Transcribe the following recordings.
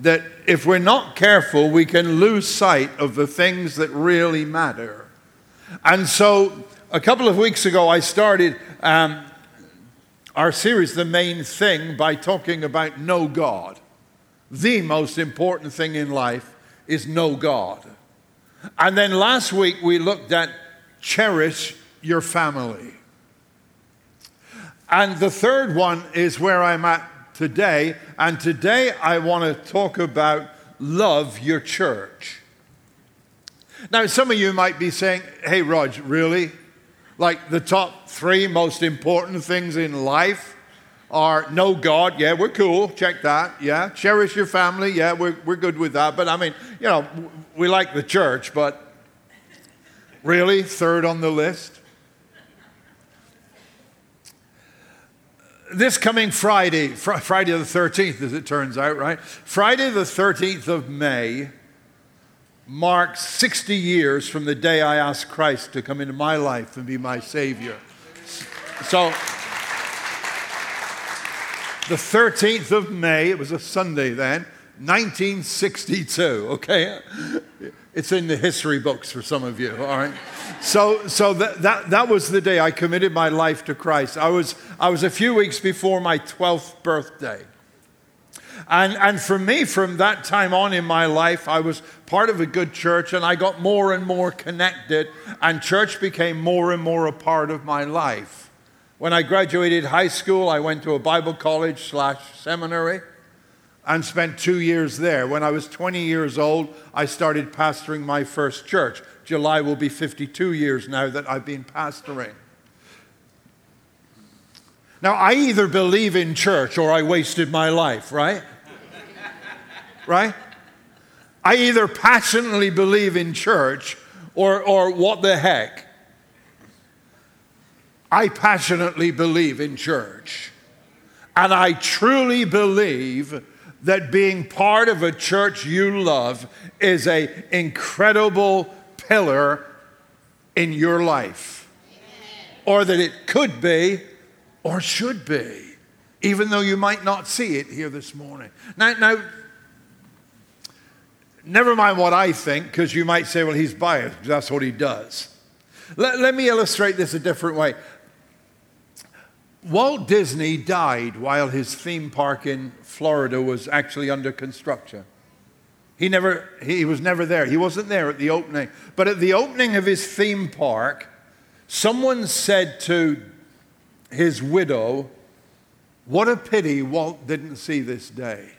that if we're not careful, we can lose sight of the things that really matter. And so, a couple of weeks ago, I started um, our series, The Main Thing, by talking about know God. The most important thing in life is know God. And then last week, we looked at cherish your family. And the third one is where I'm at today. And today I want to talk about love your church. Now, some of you might be saying, hey, Rog, really? Like the top three most important things in life are know God, yeah, we're cool, check that, yeah. Cherish your family, yeah, we're, we're good with that. But I mean, you know, we like the church, but really, third on the list? This coming Friday, fr- Friday the 13th, as it turns out, right? Friday the 13th of May marks 60 years from the day I asked Christ to come into my life and be my Savior. So, the 13th of May, it was a Sunday then, 1962, okay? It's in the history books for some of you, all right? So, so that, that, that was the day I committed my life to Christ. I was, I was a few weeks before my 12th birthday. And, and for me, from that time on in my life, I was part of a good church and I got more and more connected, and church became more and more a part of my life. When I graduated high school, I went to a Bible college slash seminary and spent two years there. When I was 20 years old, I started pastoring my first church. July will be 52 years now that I've been pastoring. Now, I either believe in church or I wasted my life, right? right? I either passionately believe in church or, or what the heck. I passionately believe in church. And I truly believe that being part of a church you love is an incredible pillar in your life. Or that it could be or should be, even though you might not see it here this morning. Now, now never mind what I think, because you might say, well, he's biased. That's what he does. Let, let me illustrate this a different way. Walt Disney died while his theme park in Florida was actually under construction. He, never, he was never there. He wasn't there at the opening. But at the opening of his theme park, someone said to his widow, What a pity Walt didn't see this day.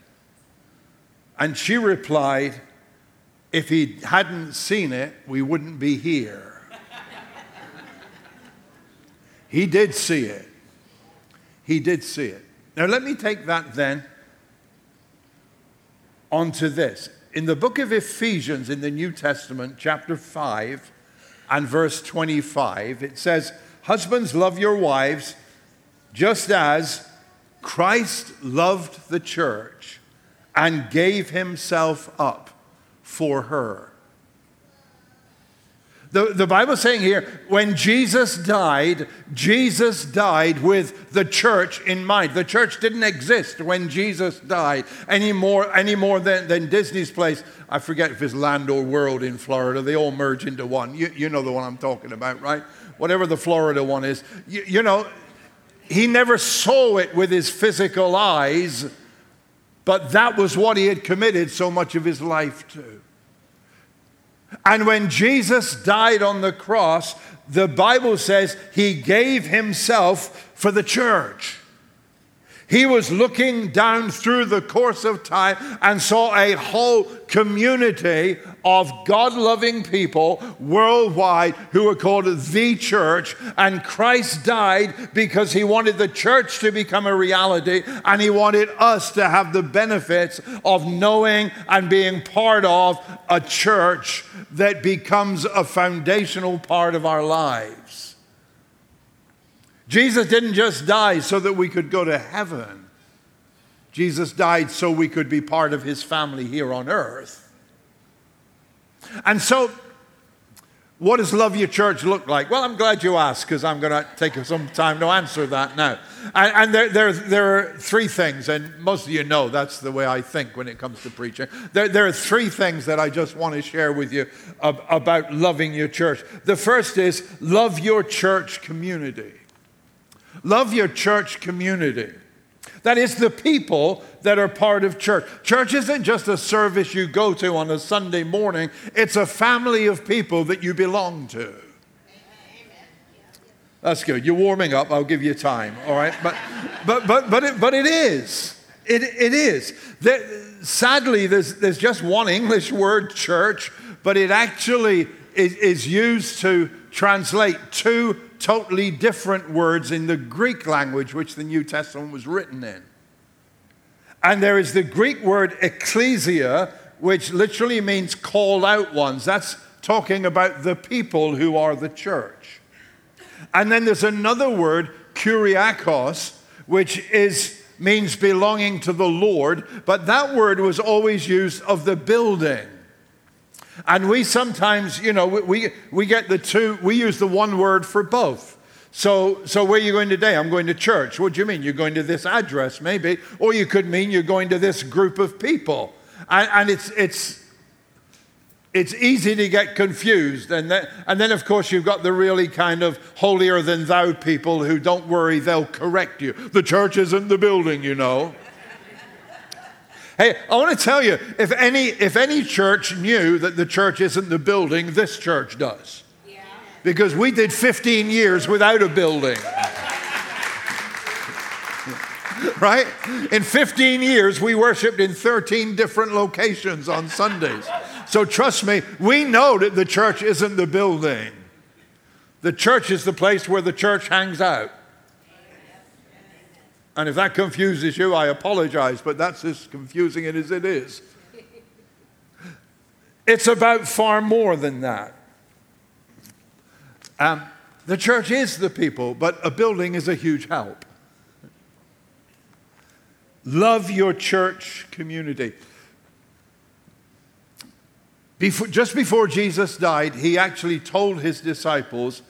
And she replied, If he hadn't seen it, we wouldn't be here. he did see it. He did see it. Now, let me take that then onto this. In the book of Ephesians in the New Testament, chapter 5 and verse 25, it says, Husbands, love your wives just as Christ loved the church and gave himself up for her the, the Bible's saying here, when Jesus died, Jesus died with the church in mind. The church didn't exist when Jesus died any more, any more than, than Disney's place. I forget if it's Land or World in Florida. They all merge into one. You, you know the one I'm talking about, right? Whatever the Florida one is. You, you know, he never saw it with his physical eyes, but that was what he had committed so much of his life to. And when Jesus died on the cross, the Bible says he gave himself for the church. He was looking down through the course of time and saw a whole community of God loving people worldwide who were called the church. And Christ died because he wanted the church to become a reality and he wanted us to have the benefits of knowing and being part of a church that becomes a foundational part of our lives. Jesus didn't just die so that we could go to heaven. Jesus died so we could be part of his family here on earth. And so, What does love your church look like? Well, I'm glad you asked because I'm going to take some time to answer that now. And, and there, there, there, are three things, and most of you know that's the way I think when it comes to preaching. There, there are three things that I just want to share with you ab- about loving your church. The first is love your church community. Love your church community. That is the people that are part of church. Church isn't just a service you go to on a Sunday morning, it's a family of people that you belong to. That's good. You're warming up. I'll give you time. All right. But, but, but, but, it, but it is. It, it is. There, sadly, there's, there's just one English word, church, but it actually is, is used to translate two totally different words in the Greek language, which the New Testament was written in. And there is the Greek word ecclesia, which literally means called out ones. That's talking about the people who are the church. And then there's another word, kuriakos, which is, means belonging to the Lord, but that word was always used of the building. And we sometimes, you know, we, we get the two, we use the one word for both. So, so where are you going today? I'm going to church. What do you mean? You're going to this address, maybe. Or you could mean you're going to this group of people. And, and it's, it's, it's easy to get confused. And then, and then, of course, you've got the really kind of holier than thou people who don't worry, they'll correct you. The church isn't the building, you know. Hey, I want to tell you if any, if any church knew that the church isn't the building, this church does. Yeah. Because we did 15 years without a building. right? In 15 years, we worshiped in 13 different locations on Sundays. So trust me, we know that the church isn't the building. The church is the place where the church hangs out. And if that confuses you, I apologize, but that's as confusing it as it is. It's about far more than that. Um, the church is the people, but a building is a huge help. Love your church community. Before, just before Jesus died, he actually told his disciples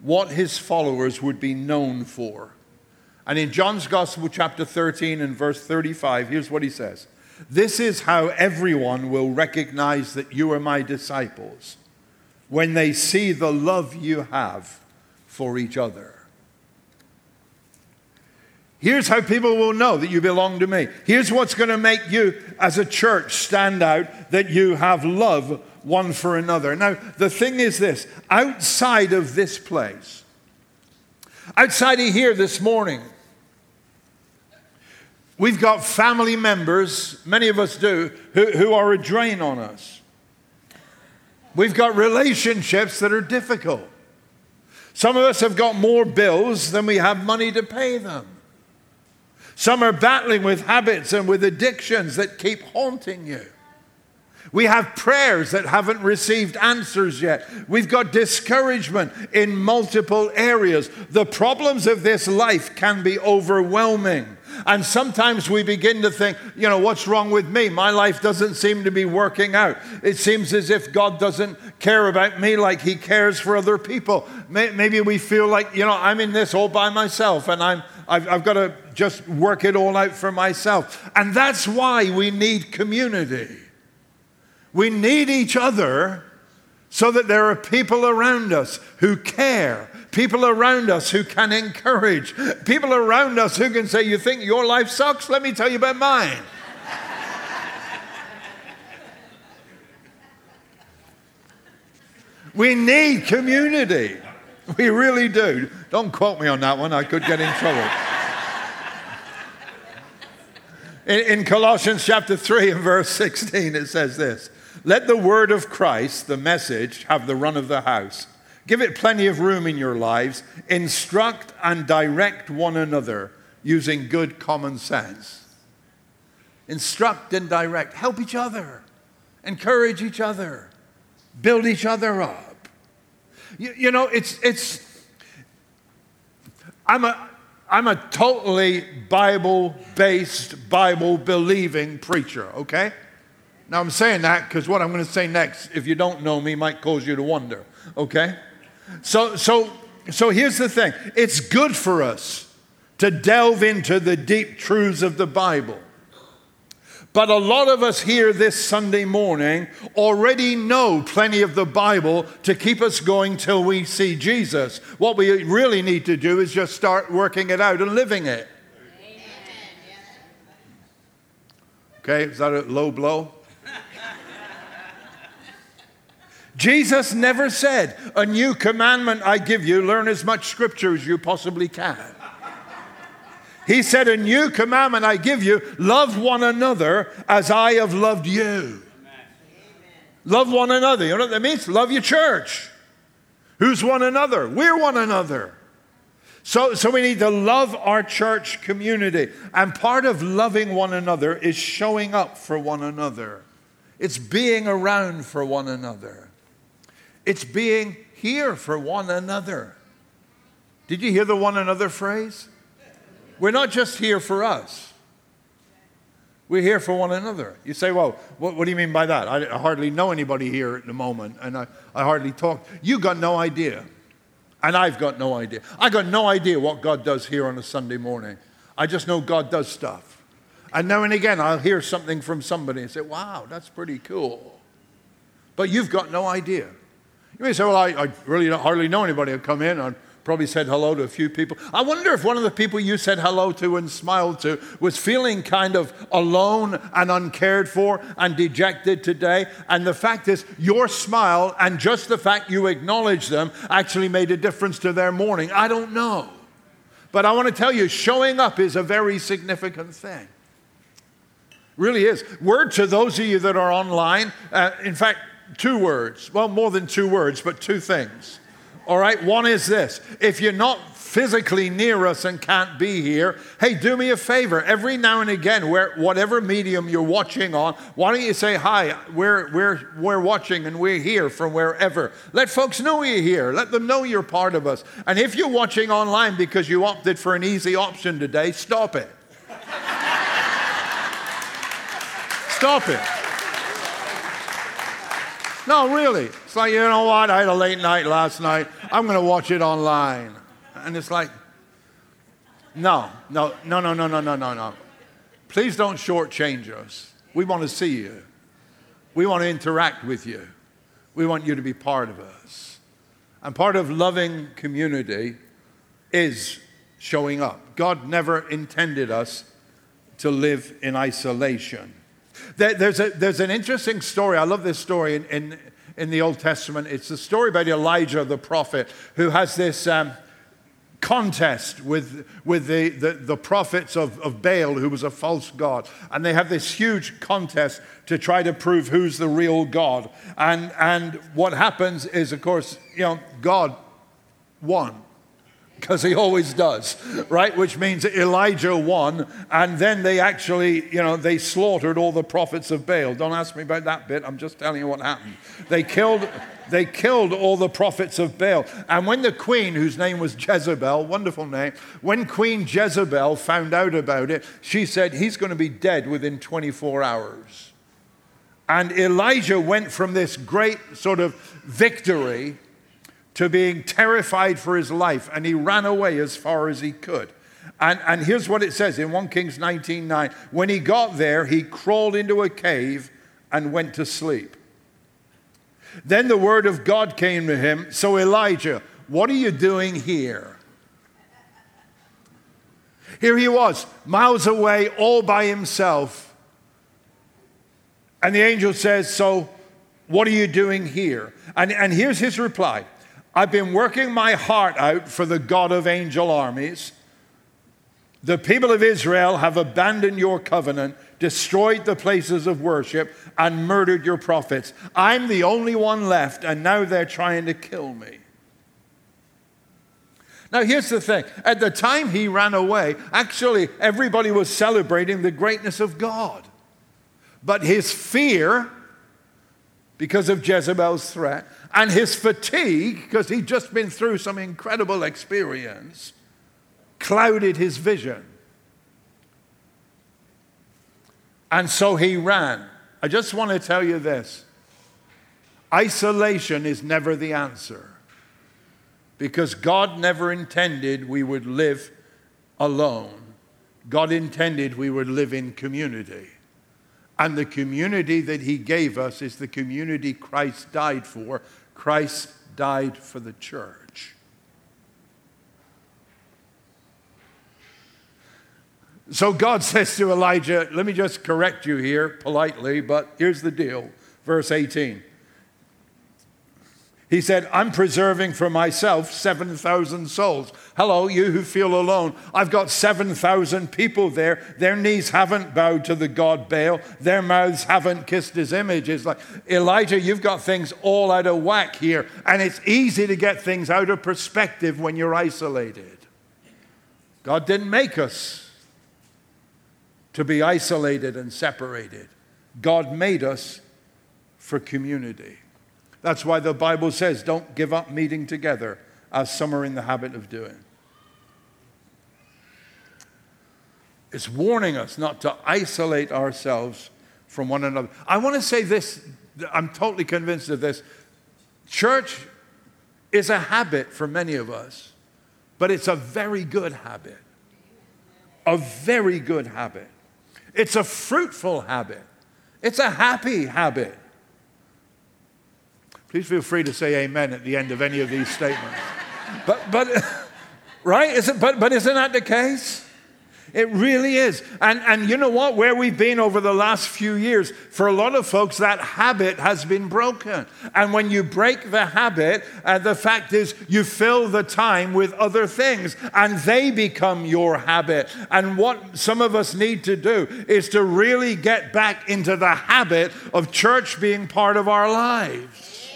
what his followers would be known for. And in John's Gospel, chapter 13 and verse 35, here's what he says This is how everyone will recognize that you are my disciples when they see the love you have for each other. Here's how people will know that you belong to me. Here's what's going to make you, as a church, stand out that you have love one for another. Now, the thing is this outside of this place, outside of here this morning, We've got family members, many of us do, who, who are a drain on us. We've got relationships that are difficult. Some of us have got more bills than we have money to pay them. Some are battling with habits and with addictions that keep haunting you. We have prayers that haven't received answers yet. We've got discouragement in multiple areas. The problems of this life can be overwhelming. And sometimes we begin to think, you know, what's wrong with me? My life doesn't seem to be working out. It seems as if God doesn't care about me like He cares for other people. Maybe we feel like, you know, I'm in this all by myself and I'm, I've, I've got to just work it all out for myself. And that's why we need community. We need each other so that there are people around us who care, people around us who can encourage, people around us who can say, You think your life sucks? Let me tell you about mine. we need community. We really do. Don't quote me on that one, I could get in trouble. In, in, Colossians chapter 3 and verse 16, it says this let the word of Christ, the message, have the run of the house. Give it plenty of room in your lives. Instruct and direct one another using good common sense. Instruct and direct. Help each other. Encourage each other. Build each other up. You, you know, it's, it's, I'm a, I'm a totally Bible based, Bible believing preacher, okay? Now, I'm saying that because what I'm going to say next, if you don't know me, might cause you to wonder, okay? So, so, so here's the thing it's good for us to delve into the deep truths of the Bible. But a lot of us here this Sunday morning already know plenty of the Bible to keep us going till we see Jesus. What we really need to do is just start working it out and living it. Okay, is that a low blow? Jesus never said, A new commandment I give you, learn as much scripture as you possibly can. He said, A new commandment I give you, love one another as I have loved you. Amen. Love one another. You know what that means? Love your church. Who's one another? We're one another. So, so we need to love our church community. And part of loving one another is showing up for one another, it's being around for one another, it's being here for one another. Did you hear the one another phrase? We're not just here for us. We're here for one another. You say, well, what, what do you mean by that? I, I, hardly know anybody here at the moment, and I, I hardly talk. You got no idea. And I've got no idea. I got no idea what God does here on a Sunday morning. I just know God does stuff. And now and again, I'll hear something from somebody and say, wow, that's pretty cool. But you've got no idea. You may say, well, I, I really don't hardly know anybody who come in on Probably said hello to a few people. I wonder if one of the people you said hello to and smiled to was feeling kind of alone and uncared for and dejected today. And the fact is, your smile and just the fact you acknowledged them actually made a difference to their morning. I don't know. But I want to tell you, showing up is a very significant thing. Really is. Word to those of you that are online, uh, in fact, two words. Well, more than two words, but two things. All right, one is this if you're not physically near us and can't be here, hey, do me a favor. Every now and again, where, whatever medium you're watching on, why don't you say, Hi, we're, we're, we're watching and we're here from wherever. Let folks know you're here. Let them know you're part of us. And if you're watching online because you opted for an easy option today, stop it. stop it. No, really. It's like, you know what? I had a late night last night. I'm going to watch it online. And it's like, no, no, no, no, no, no, no, no, no. Please don't shortchange us. We want to see you. We want to interact with you. We want you to be part of us. And part of loving community is showing up. God never intended us to live in isolation. There's, a, there's an interesting story. I love this story in, in, in the Old Testament. It's the story about Elijah the prophet who has this um, contest with, with the, the, the prophets of, of Baal, who was a false god. And they have this huge contest to try to prove who's the real God. And, and what happens is, of course, you know, God won because he always does, right? Which means Elijah won, and then they actually, you know, they slaughtered all the prophets of Baal. Don't ask me about that bit. I'm just telling you what happened. They killed, they killed all the prophets of Baal. And when the queen, whose name was Jezebel, wonderful name, when Queen Jezebel found out about it, she said he's going to be dead within 24 hours. And Elijah went from this great sort of victory to being terrified for his life, and he ran away as far as he could. And, and here's what it says in 1 Kings 19:9. When he got there, he crawled into a cave and went to sleep. Then the word of God came to him. So, Elijah, what are you doing here? Here he was, miles away, all by himself. And the angel says, So, what are you doing here? And, and here's his reply I've been working my heart out for the God of angel armies. The people of Israel have abandoned your covenant, destroyed the places of worship, and murdered your prophets. I'm the only one left, and now they're trying to kill me. Now, here's the thing at the time he ran away, actually, everybody was celebrating the greatness of God. But his fear, because of Jezebel's threat, and his fatigue, because he'd just been through some incredible experience, clouded his vision. And so he ran. I just want to tell you this isolation is never the answer because God never intended we would live alone. God intended we would live in community. And the community that He gave us is the community Christ died for. Christ died for the church. So God says to Elijah, let me just correct you here politely, but here's the deal. Verse 18. He said, I'm preserving for myself 7,000 souls. Hello, you who feel alone. I've got 7,000 people there. Their knees haven't bowed to the God Baal, their mouths haven't kissed his image. It's like, Elijah, you've got things all out of whack here. And it's easy to get things out of perspective when you're isolated. God didn't make us to be isolated and separated, God made us for community. That's why the Bible says, don't give up meeting together, as some are in the habit of doing. It's warning us not to isolate ourselves from one another. I want to say this, I'm totally convinced of this. Church is a habit for many of us, but it's a very good habit. A very good habit. It's a fruitful habit. It's a happy habit. Please feel free to say amen at the end of any of these statements. But, but right? Is it, but, but isn't that the case? It really is. And, and you know what? Where we've been over the last few years, for a lot of folks, that habit has been broken. And when you break the habit, uh, the fact is you fill the time with other things and they become your habit. And what some of us need to do is to really get back into the habit of church being part of our lives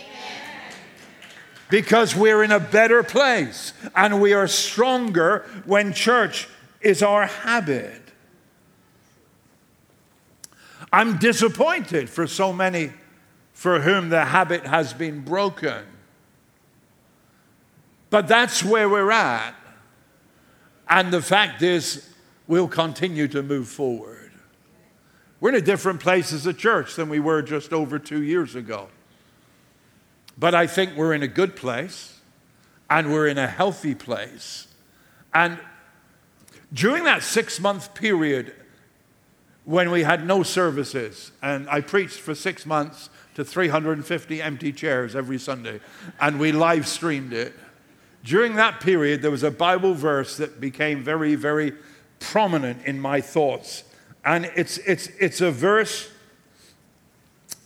because we're in a better place and we are stronger when church is our habit. I'm disappointed for so many for whom the habit has been broken. But that's where we're at. And the fact is, we'll continue to move forward. We're in a different place as a church than we were just over two years ago. But I think we're in a good place and we're in a healthy place. And during that six month period when we had no services, and I preached for six months to 350 empty chairs every Sunday, and we live streamed it. During that period, there was a Bible verse that became very, very prominent in my thoughts. And it's, it's, it's a verse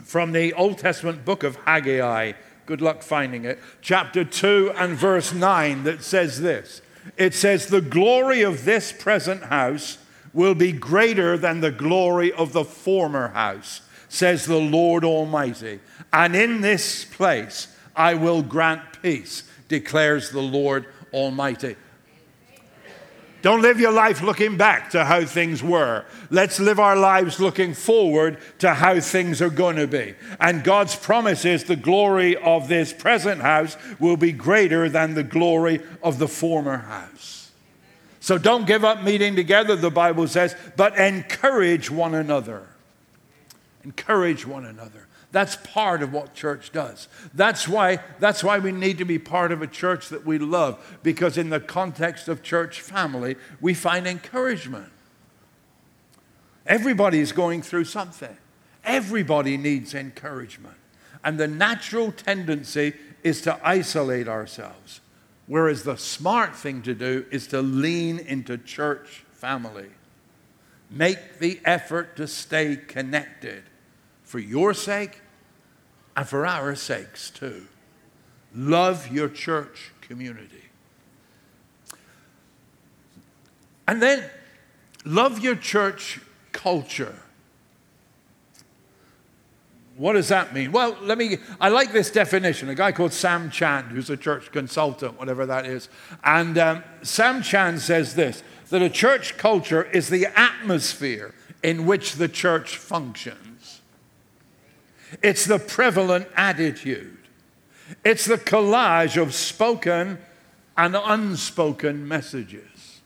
from the Old Testament book of Haggai, Good luck finding it. Chapter 2 and verse 9 that says this It says, The glory of this present house will be greater than the glory of the former house, says the Lord Almighty. And in this place I will grant peace, declares the Lord Almighty. Don't live your life looking back to how things were. Let's live our lives looking forward to how things are going to be. And God's promise is the glory of this present house will be greater than the glory of the former house. So don't give up meeting together, the Bible says, but encourage one another. Encourage one another. That's part of what church does. That's why, that's why we need to be part of a church that we love, because in the context of church family, we find encouragement. Everybody is going through something, everybody needs encouragement. And the natural tendency is to isolate ourselves, whereas the smart thing to do is to lean into church family. Make the effort to stay connected for your sake and for our sakes too. Love your church community. And then love your church culture. What does that mean? Well, let me, I like this definition. A guy called Sam Chand, who's a church consultant, whatever that is. And um, Sam Chand says this that a church culture is the atmosphere in which the church functions. It's the prevalent attitude. It's the collage of spoken and unspoken messages.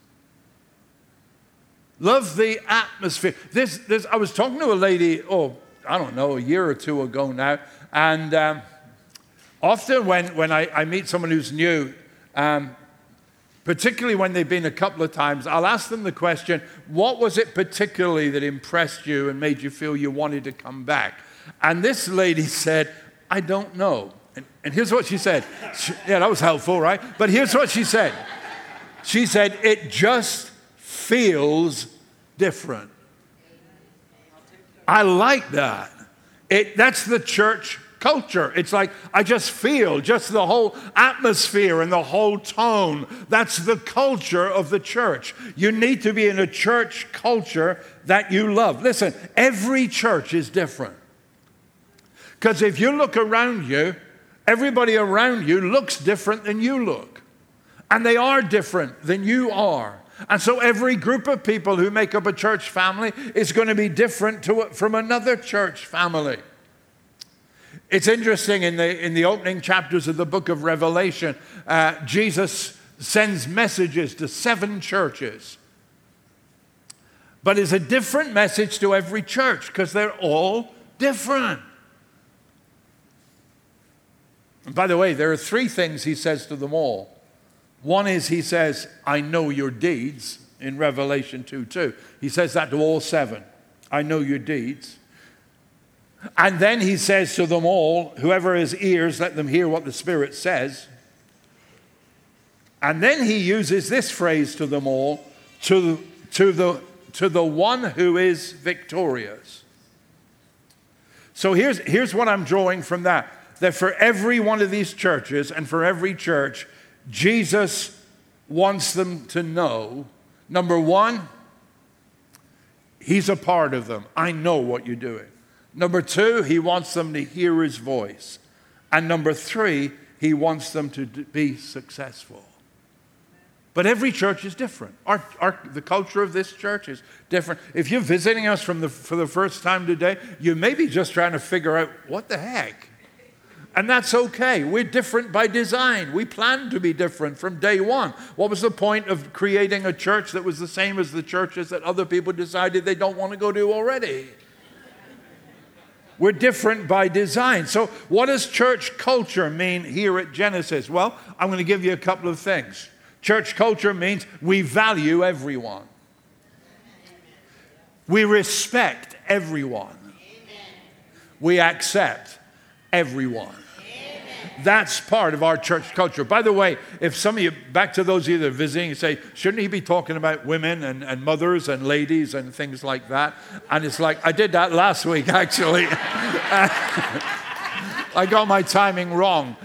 Love the atmosphere. This, this, I was talking to a lady, oh, I don't know, a year or two ago now. And um, often when, when I, I, meet someone who's new, um, particularly when they've been a couple of times, I'll ask them the question, What was it particularly that impressed you and made you feel you wanted to come back? And this lady said, I don't know. And, and here's what she said. She, yeah, that was helpful, right? But here's what she said. She said, It just feels different. I like that. It, that's the church culture. It's like I just feel just the whole atmosphere and the whole tone. That's the culture of the church. You need to be in a church culture that you love. Listen, every church is different. Because if you look around you, everybody around you looks different than you look. And they are different than you are. And so every group of people who make up a church family is going to be different to, from another church family. It's interesting in the, in the opening chapters of the book of Revelation, uh, Jesus sends messages to seven churches. But it's a different message to every church because they're all different. And by the way, there are three things he says to them all. One is he says, I know your deeds in Revelation 2 2. He says that to all seven. I know your deeds. And then he says to them all, whoever has ears, let them hear what the Spirit says. And then he uses this phrase to them all, to, to, the, to the one who is victorious. So here's, here's what I'm drawing from that that for every one of these churches and for every church, Jesus wants them to know number one, He's a part of them. I know what you're doing. Number two, He wants them to hear His voice. And number three, He wants them to be successful. But every church is different. Our, our, the culture of this church is different. If you're visiting us from the, for the first time today, you may be just trying to figure out what the heck and that's okay. We're different by design. We planned to be different from day one. What was the point of creating a church that was the same as the churches that other people decided they don't want to go to already? We're different by design. So, what does church culture mean here at Genesis? Well, I'm going to give you a couple of things. Church culture means we value everyone, we respect everyone, we accept everyone. That's part of our church culture. By the way, if some of you, back to those of you that are visiting, say, shouldn't he be talking about women and, and mothers and ladies and things like that? And it's like, I did that last week, actually. I got my timing wrong.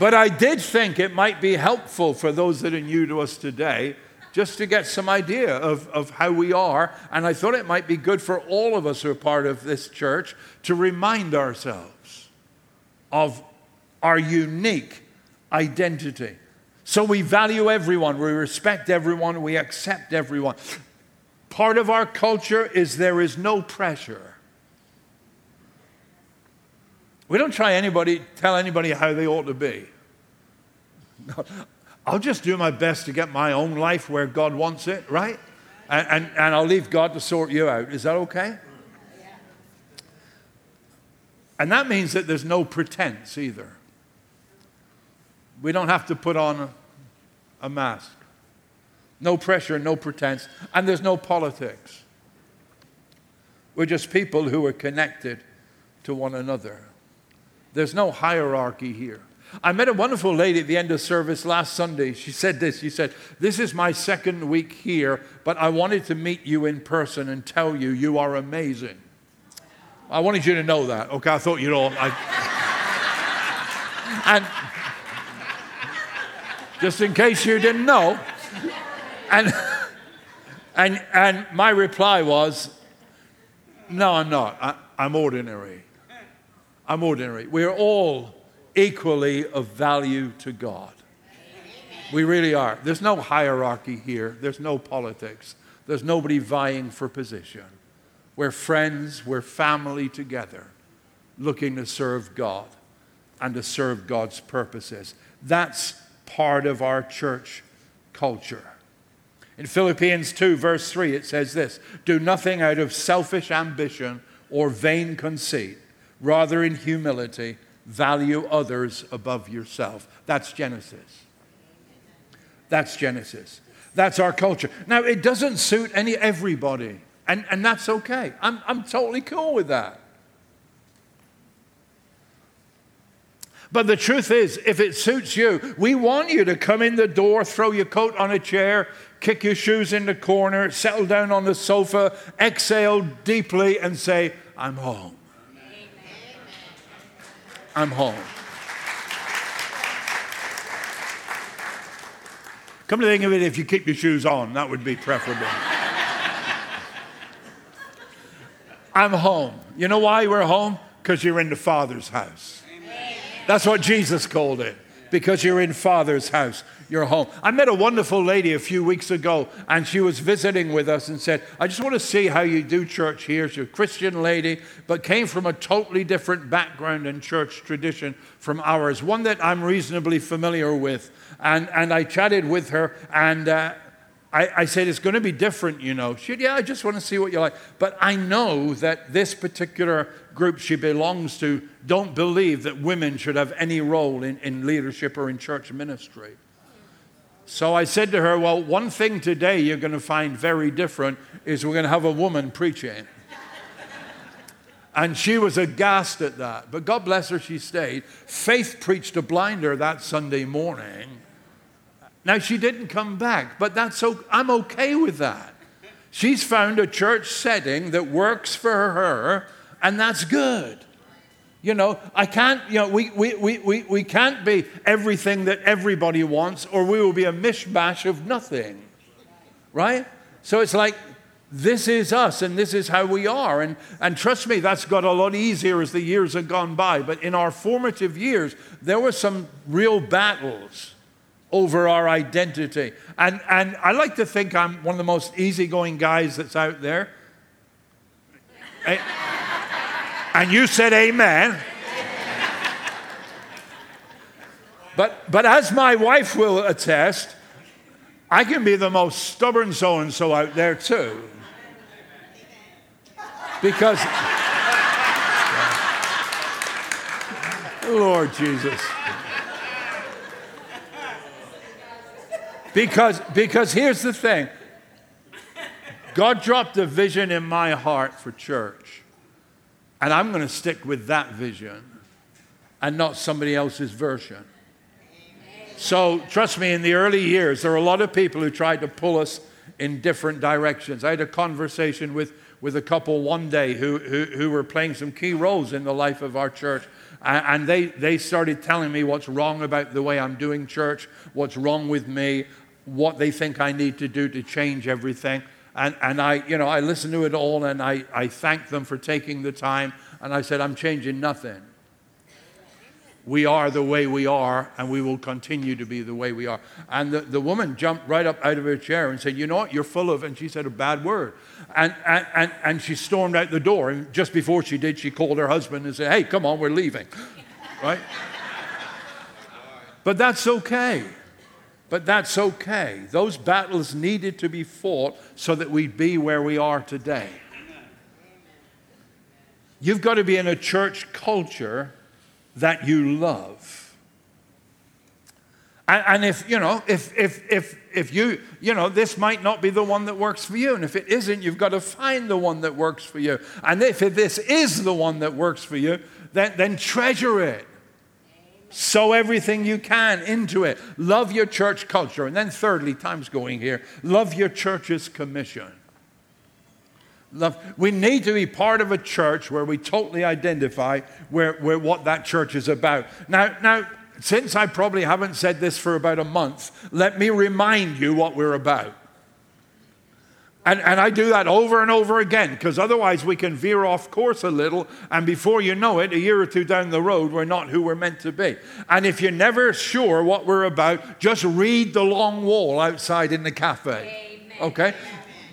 But I did think it might be helpful for those that are new to us today just to get some idea of, of how we are. And I thought it might be good for all of us who are part of this church to remind ourselves of our unique identity. So we value everyone, we respect everyone, we accept everyone. Part of our culture is there is no pressure. We don't try anybody tell anybody how they ought to be. I'll just do my best to get my own life where God wants it, right? And, and, and I'll leave God to sort you out. Is that okay? And that means that there's no pretense either. We don't have to put on a, a mask. No pressure, no pretense, and there's no politics. We're just people who are connected to one another. There's no hierarchy here. I met a wonderful lady at the end of service last Sunday. She said this. She said, This is my second week here, but I wanted to meet you in person and tell you you are amazing. I wanted you to know that. Okay, I thought you'd all. I, and just in case you didn't know. And, and, and my reply was, No, I'm not. I, I'm ordinary. I'm ordinary. We're all equally of value to God. We really are. There's no hierarchy here, there's no politics, there's nobody vying for position. We're friends, we're family together, looking to serve God and to serve God's purposes. That's part of our church culture. In Philippians 2, verse 3, it says this Do nothing out of selfish ambition or vain conceit. Rather, in humility, value others above yourself. That's Genesis. That's Genesis. That's our culture. Now, it doesn't suit any everybody, and, and that's okay. I'm, I'm totally cool with that. But the truth is, if it suits you, we want you to come in the door, throw your coat on a chair, kick your shoes in the corner, settle down on the sofa, exhale deeply, and say, I'm home. I'm home. Come to think of it, if you keep your shoes on, that would be preferable. I'm home. You know why we're home? Because you're in the Father's house. That's what Jesus called it. Because you're in Father's house, you're home. I met a wonderful lady a few weeks ago, and she was visiting with us and said, I just want to see how you do church here. She's a Christian lady, but came from a totally different background and church tradition from ours, one that I'm reasonably familiar with. And, and I chatted with her, and uh, I, I, said, It's going to be different, you know. She said, Yeah, I just want to see what you're like. But I know that this particular group she belongs to don't believe that women should have any role in, in leadership or in church ministry. So I said to her, Well, one thing today you're going to find very different is we're going to have a woman preaching. and she was aghast at that. But God bless her, she stayed. Faith preached a blinder that Sunday morning. Now, she didn't come back, but that's so, I'm okay with that. She's found a church setting that works for her, and that's good. You know, I can't, you know, we, we, we, we, we can't be everything that everybody wants, or we will be a mishmash of nothing. Right? So it's like, this is us and this is how we are. And, and trust me, that's got a lot easier as the years have gone by. But in our formative years, there were some real battles over our identity. And, and I like to think I'm one of the most easygoing guys that's out there. Eh? and you said amen. But, but as my wife will attest, I can be the most stubborn so and so out there too. Because, Lord Jesus. Because, because here's the thing God dropped a vision in my heart for church. And I'm going to stick with that vision and not somebody else's version. So, trust me, in the early years, there were a lot of people who tried to pull us in different directions. I had a conversation with, with a couple one day who, who, who were playing some key roles in the life of our church. And they, they started telling me what's wrong about the way I'm doing church, what's wrong with me, what they think I need to do to change everything. And, and I, you know, I listened to it all and I, I thanked them for taking the time. And I said, I'm changing nothing. We are the way we are, and we will continue to be the way we are. And the, the woman jumped right up out of her chair and said, You know what? You're full of, and she said a bad word. And, and, and, and she stormed out the door. And just before she did, she called her husband and said, Hey, come on, we're leaving. Right? But that's okay. But that's okay. Those battles needed to be fought so that we'd be where we are today. You've got to be in a church culture that you love. And, and, if, you know, if, if, if, if you, you know, this might not be the one that works for you. And if it isn't, you've got to find the one that works for you. And if this is the one that works for you, then, then treasure it. Sow everything you can into it. Love your church culture. And then, thirdly, time's going here, love your church's commission. Love, we need to be part of a church where we totally identify where, where what that church is about. Now, now, since I probably haven't said this for about a month, let me remind you what we're about. And, and I do that over and over again because otherwise we can veer off course a little, and before you know it, a year or two down the road, we're not who we're meant to be. And if you're never sure what we're about, just read the long wall outside in the cafe. Amen. Okay?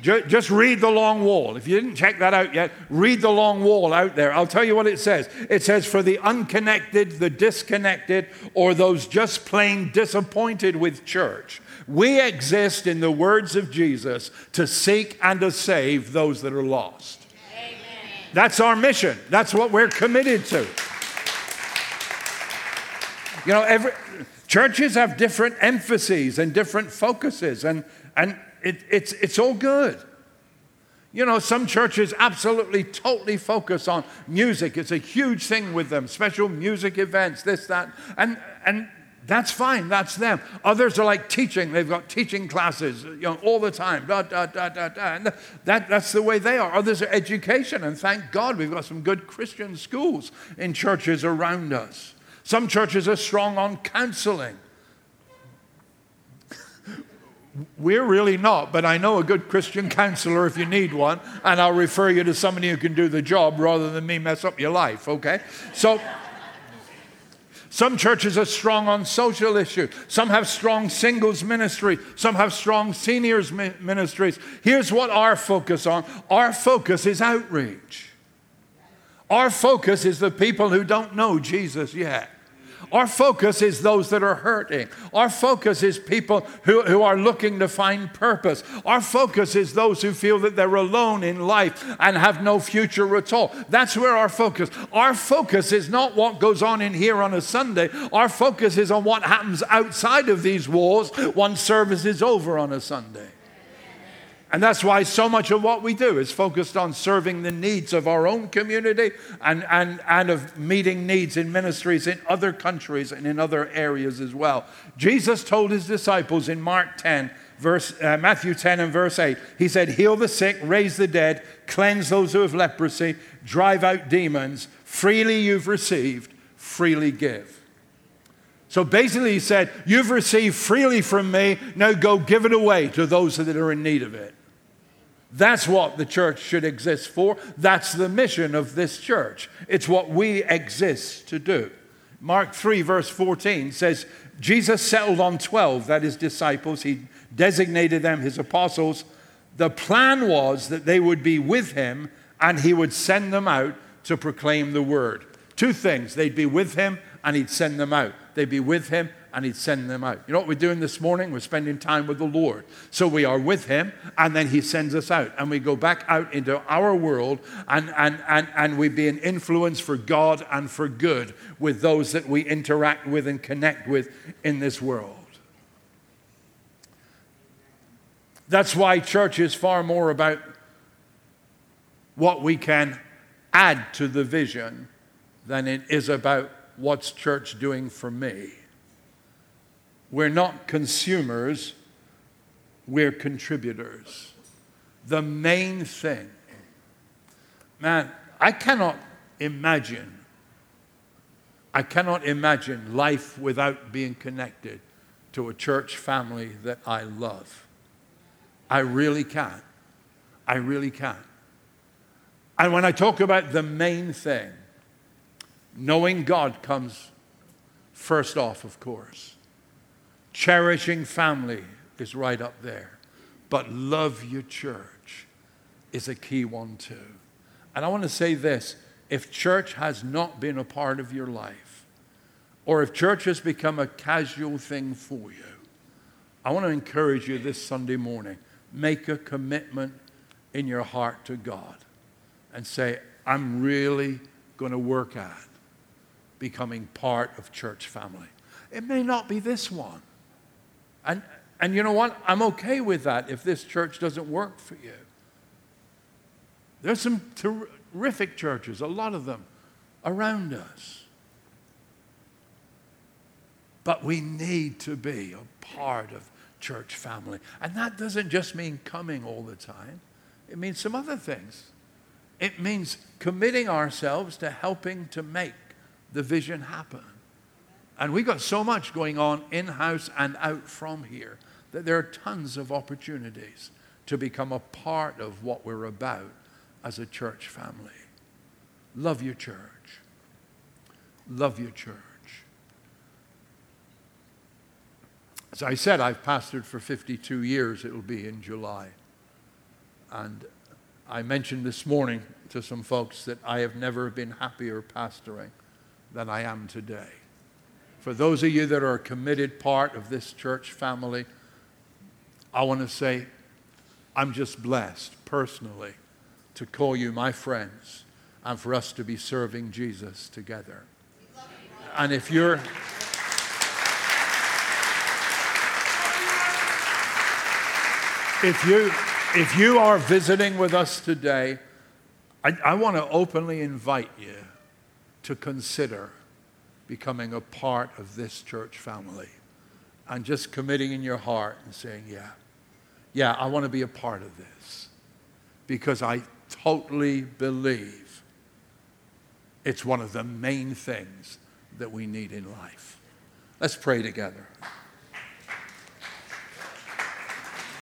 Just read the long wall. If you didn't check that out yet, read the long wall out there. I'll tell you what it says. It says, For the unconnected, the disconnected, or those just plain disappointed with church, we exist, in the words of Jesus, to seek and to save those that are lost. Amen. That's our mission. That's what we're committed to. You know, every, churches have different emphases and different focuses, and, and it, it's, it's all good. You know, some churches absolutely, totally focus on music. It's a huge thing with them, special music events, this, that. And, and that's fine, that's them. Others are like teaching. They've got teaching classes, you know, all the time. Da, da, da, da, da. And that, that's the way they are. Others are education, and thank God we've got some good Christian schools in churches around us. Some churches are strong on counseling. We're really not, but I know a good Christian counselor if you need one, and I'll refer you to somebody who can do the job rather than me mess up your life, okay? So, some churches are strong on social issues. Some have strong singles ministry. Some have strong seniors ministries. Here's what our focus on. Our focus is outreach. Our focus is the people who don't know Jesus yet. Our focus is those that are hurting. Our focus is people who, who are looking to find purpose. Our focus is those who feel that they're alone in life and have no future at all. That's where our focus. Our focus is not what goes on in here on a Sunday. Our focus is on what happens outside of these walls once service is over on a Sunday. And that's why so much of what we do is focused on serving the needs of our own community and, and, and of meeting needs in ministries in other countries and in other areas as well. Jesus told his disciples in Mark 10, verse, uh, Matthew 10 and verse 8, he said, Heal the sick, raise the dead, cleanse those who have leprosy, drive out demons. Freely you've received, freely give. So basically, he said, You've received freely from me, now go give it away to those that are in need of it. That's what the church should exist for. That's the mission of this church. It's what we exist to do. Mark 3, verse 14 says, Jesus settled on 12, that is, disciples. He designated them his apostles. The plan was that they would be with him and he would send them out to proclaim the word. Two things they'd be with him and he'd send them out. They'd be with him and he'd send them out. You know what we're doing this morning? We're spending time with the Lord. So we are with him, and then he sends us out. And we go back out into our world, and, and, and, and we be an influence for God and for good with those that we interact with and connect with in this world. That's why church is far more about what we can add to the vision than it is about what's church doing for me. We're not consumers, we're contributors. The main thing. Man, I cannot imagine, I cannot imagine life without being connected to a church family that I love. I really can't. I really can't. And when I talk about the main thing, knowing God comes first off, of course. Cherishing family is right up there. But love your church is a key one too. And I want to say this if church has not been a part of your life, or if church has become a casual thing for you, I want to encourage you this Sunday morning make a commitment in your heart to God and say, I'm really going to work at becoming part of church family. It may not be this one. And, and you know what? I'm okay with that if this church doesn't work for you. There's some terrific churches, a lot of them, around us. But we need to be a part of church family. And that doesn't just mean coming all the time, it means some other things. It means committing ourselves to helping to make the vision happen. And we've got so much going on in house and out from here that there are tons of opportunities to become a part of what we're about as a church family. Love your church. Love your church. As I said, I've pastored for 52 years. It'll be in July. And I mentioned this morning to some folks that I have never been happier pastoring than I am today. For those of you that are a committed part of this church family, I want to say I'm just blessed personally to call you my friends and for us to be serving Jesus together. And if you're if you if you are visiting with us today, I, I want to openly invite you to consider becoming a part of this church family and just committing in your heart and saying, Yeah, yeah, I want to be a part of this because I totally believe it's one of the main things that we need in life. Let's pray together.